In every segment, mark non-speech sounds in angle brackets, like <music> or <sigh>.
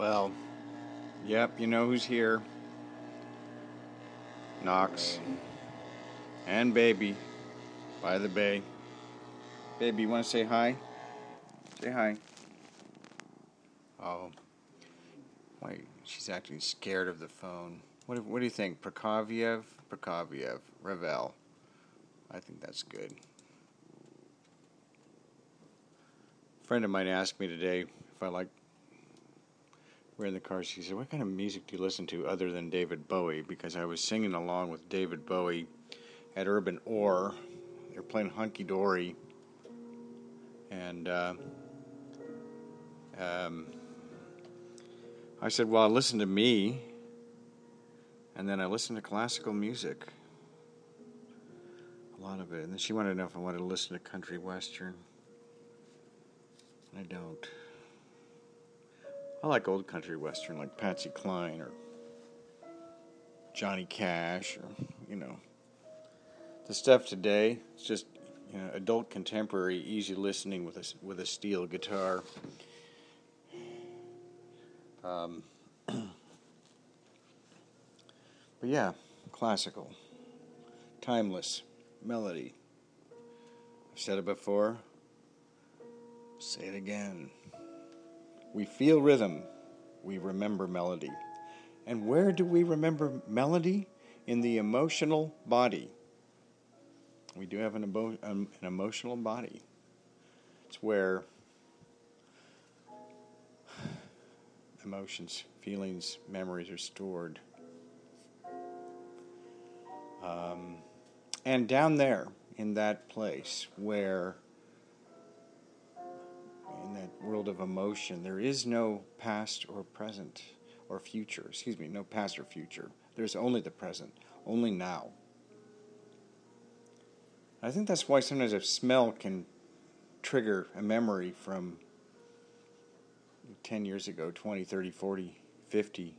Well, yep, you know who's here. Knox. And Baby by the bay. Baby, you want to say hi? Say hi. Oh. Wait, she's acting scared of the phone. What, what do you think? Prokofiev? Prokofiev. Ravel. I think that's good. A friend of mine asked me today if I like we're in the car. She said, "What kind of music do you listen to other than David Bowie?" Because I was singing along with David Bowie at Urban Ore. They're playing Hunky Dory, and uh, um, I said, "Well, listen to me," and then I listened to classical music, a lot of it. And then she wanted to know if I wanted to listen to country western. I don't. I like old country western like Patsy Cline or Johnny Cash or, you know. The stuff today, it's just you know, adult contemporary, easy listening with a, with a steel guitar. Um, <clears throat> but yeah, classical, timeless melody. I've said it before, say it again. We feel rhythm, we remember melody. And where do we remember melody? In the emotional body. We do have an, emo- an emotional body. It's where emotions, feelings, memories are stored. Um, and down there, in that place where world of emotion, there is no past or present or future. Excuse me, no past or future. There's only the present, only now. I think that's why sometimes a smell can trigger a memory from 10 years ago, 20, 30, 40, 50.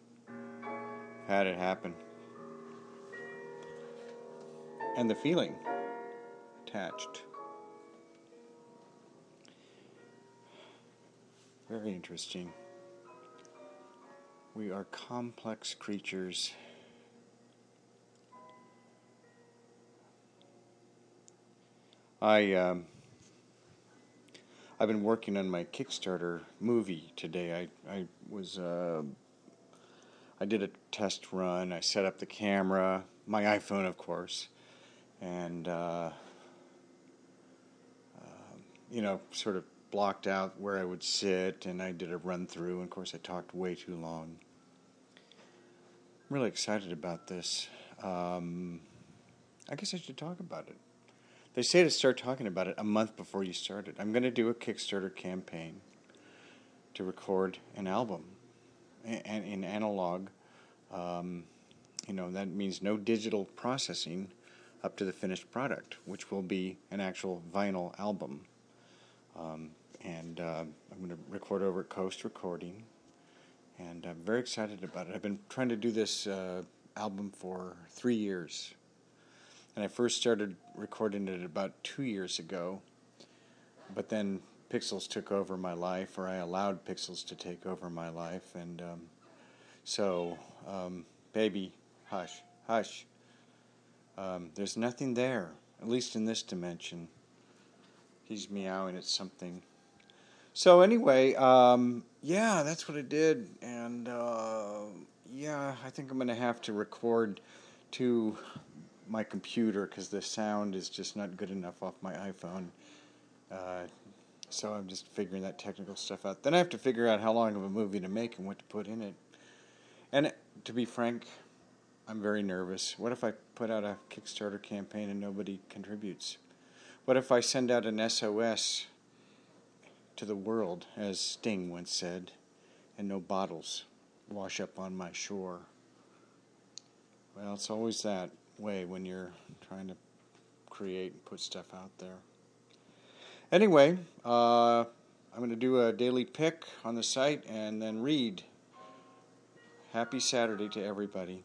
Had it happen. And the feeling attached. Very interesting. We are complex creatures. I um, I've been working on my Kickstarter movie today. I I was uh, I did a test run. I set up the camera, my iPhone, of course, and uh, uh, you know, sort of blocked out where I would sit, and I did a run through. And of course, I talked way too long. I'm really excited about this. Um, I guess I should talk about it. They say to start talking about it a month before you start it. I'm going to do a Kickstarter campaign to record an album and in analog. Um, you know, that means no digital processing up to the finished product, which will be an actual vinyl album. Um, and uh, I'm going to record over at Coast Recording, and I'm very excited about it. I've been trying to do this uh, album for three years, and I first started recording it about two years ago, but then Pixels took over my life, or I allowed Pixels to take over my life, and um, so, um, baby, hush, hush. Um, there's nothing there, at least in this dimension. He's meowing at something. So anyway, um, yeah, that's what I did, and uh, yeah, I think I'm gonna have to record to my computer because the sound is just not good enough off my iPhone. Uh, so I'm just figuring that technical stuff out. Then I have to figure out how long of a movie to make and what to put in it. And to be frank, I'm very nervous. What if I put out a Kickstarter campaign and nobody contributes? What if I send out an SOS to the world, as Sting once said, and no bottles wash up on my shore. Well, it's always that way when you're trying to create and put stuff out there. Anyway, uh, I'm going to do a daily pick on the site and then read. Happy Saturday to everybody.